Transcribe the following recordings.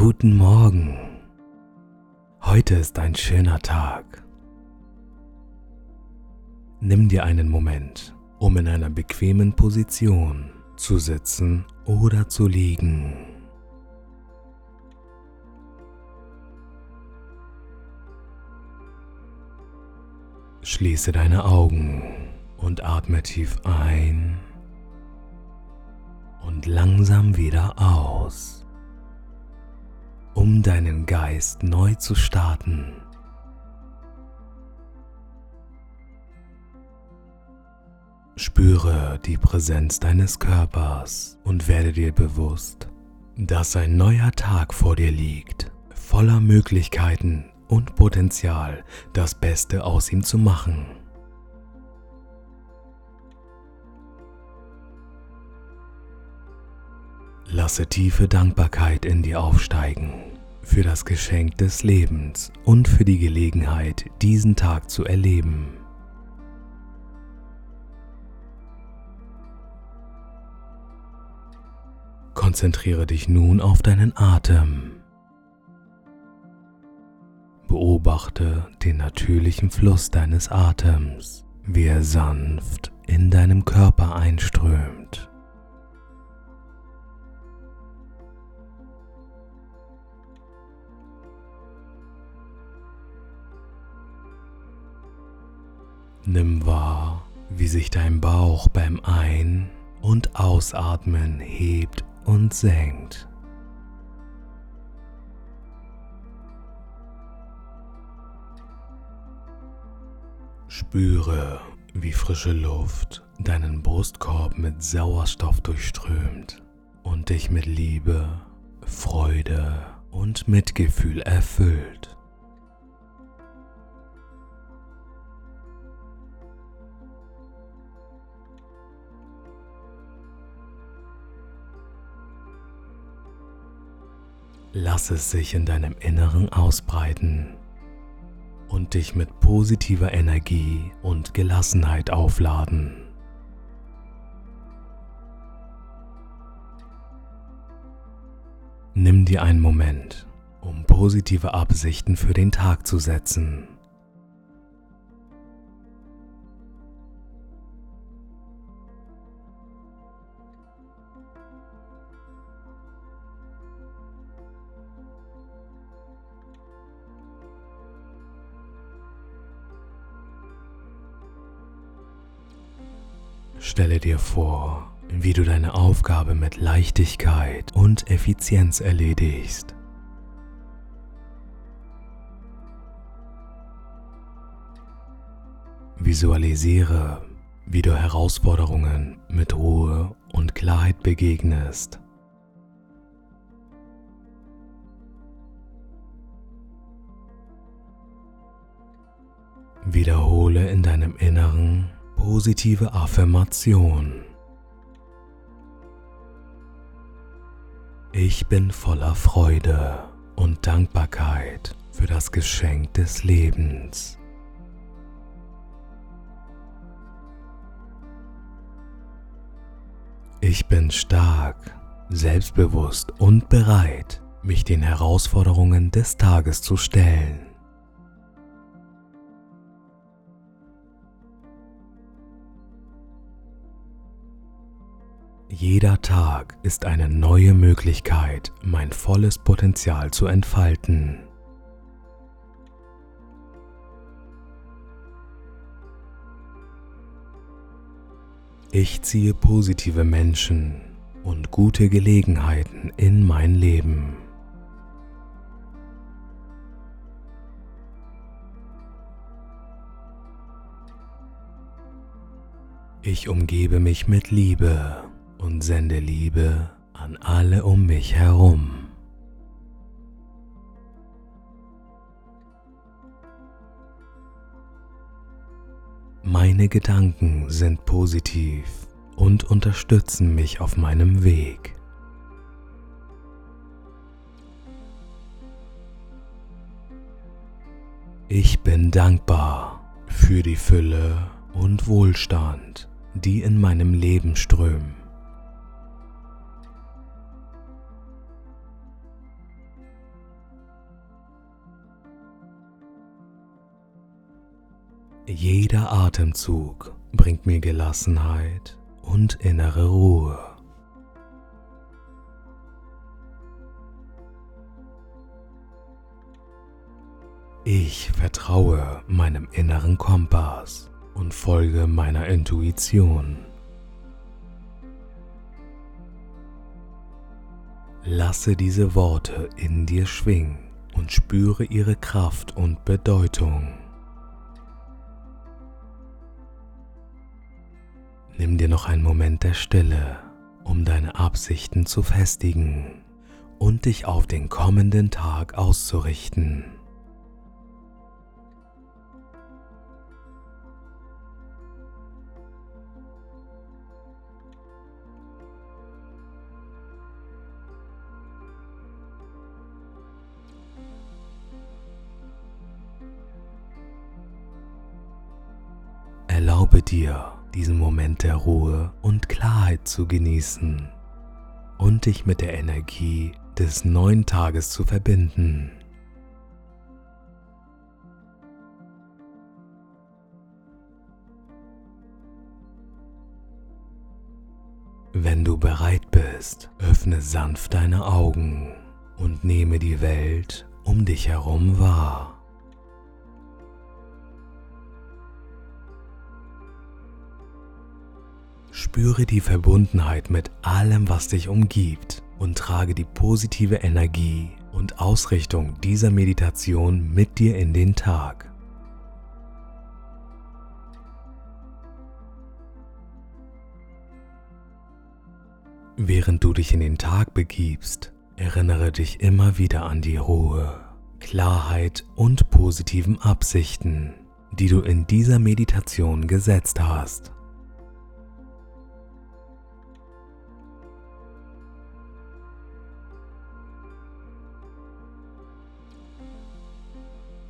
Guten Morgen. Heute ist ein schöner Tag. Nimm dir einen Moment, um in einer bequemen Position zu sitzen oder zu liegen. Schließe deine Augen und atme tief ein und langsam wieder aus, um deinen Geist neu zu starten. Spüre die Präsenz deines Körpers und werde dir bewusst, dass ein neuer Tag vor dir liegt, voller Möglichkeiten und Potenzial, das Beste aus ihm zu machen. Lasse tiefe Dankbarkeit in dir aufsteigen für das Geschenk des Lebens und für die Gelegenheit, diesen Tag zu erleben. Konzentriere dich nun auf deinen Atem. Beobachte den natürlichen Fluss deines Atems, wie er sanft in deinem Körper einströmt. Nimm wahr, wie sich dein Bauch beim Ein- und Ausatmen hebt und senkt. Spüre, wie frische Luft deinen Brustkorb mit Sauerstoff durchströmt und dich mit Liebe, Freude und Mitgefühl erfüllt. Lass es sich in deinem Inneren ausbreiten und dich mit positiver Energie und Gelassenheit aufladen. Nimm dir einen Moment, um positive Absichten für den Tag zu setzen. Stelle dir vor, wie du deine Aufgabe mit Leichtigkeit und Effizienz erledigst. Visualisiere, wie du Herausforderungen mit Ruhe und Klarheit begegnest. Wiederhole in deinem Inneren positive Affirmation. Ich bin voller Freude und Dankbarkeit für das Geschenk des Lebens. Ich bin stark, selbstbewusst und bereit, mich den Herausforderungen des Tages zu stellen. Jeder Tag ist eine neue Möglichkeit, mein volles Potenzial zu entfalten. Ich ziehe positive Menschen und gute Gelegenheiten in mein Leben. Ich umgebe mich mit Liebe und sende Liebe an alle um mich herum. Meine Gedanken sind positiv und unterstützen mich auf meinem Weg. Ich bin dankbar für die Fülle und Wohlstand, die in meinem Leben strömen. Jeder Atemzug bringt mir Gelassenheit und innere Ruhe. Ich vertraue meinem inneren Kompass und folge meiner Intuition. Lasse diese Worte in dir schwingen und spüre ihre Kraft und Bedeutung. Nimm dir noch einen Moment der Stille, um deine Absichten zu festigen und dich auf den kommenden Tag auszurichten. Erlaube dir, diesen Moment der Ruhe und Klarheit zu genießen und dich mit der Energie des neuen Tages zu verbinden. Wenn du bereit bist, öffne sanft deine Augen und nehme die Welt um dich herum wahr. Spüre die Verbundenheit mit allem, was dich umgibt und trage die positive Energie und Ausrichtung dieser Meditation mit dir in den Tag. Während du dich in den Tag begibst, erinnere dich immer wieder an die Ruhe, Klarheit und positiven Absichten, die du in dieser Meditation gesetzt hast.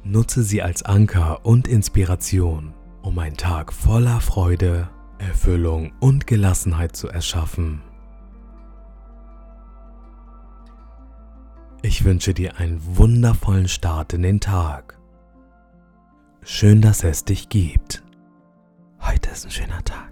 Nutze sie als Anker und Inspiration, um einen Tag voller Freude, Erfüllung und Gelassenheit zu erschaffen. Ich wünsche dir einen wundervollen Start in den Tag. Schön, dass es dich gibt. Heute ist ein schöner Tag.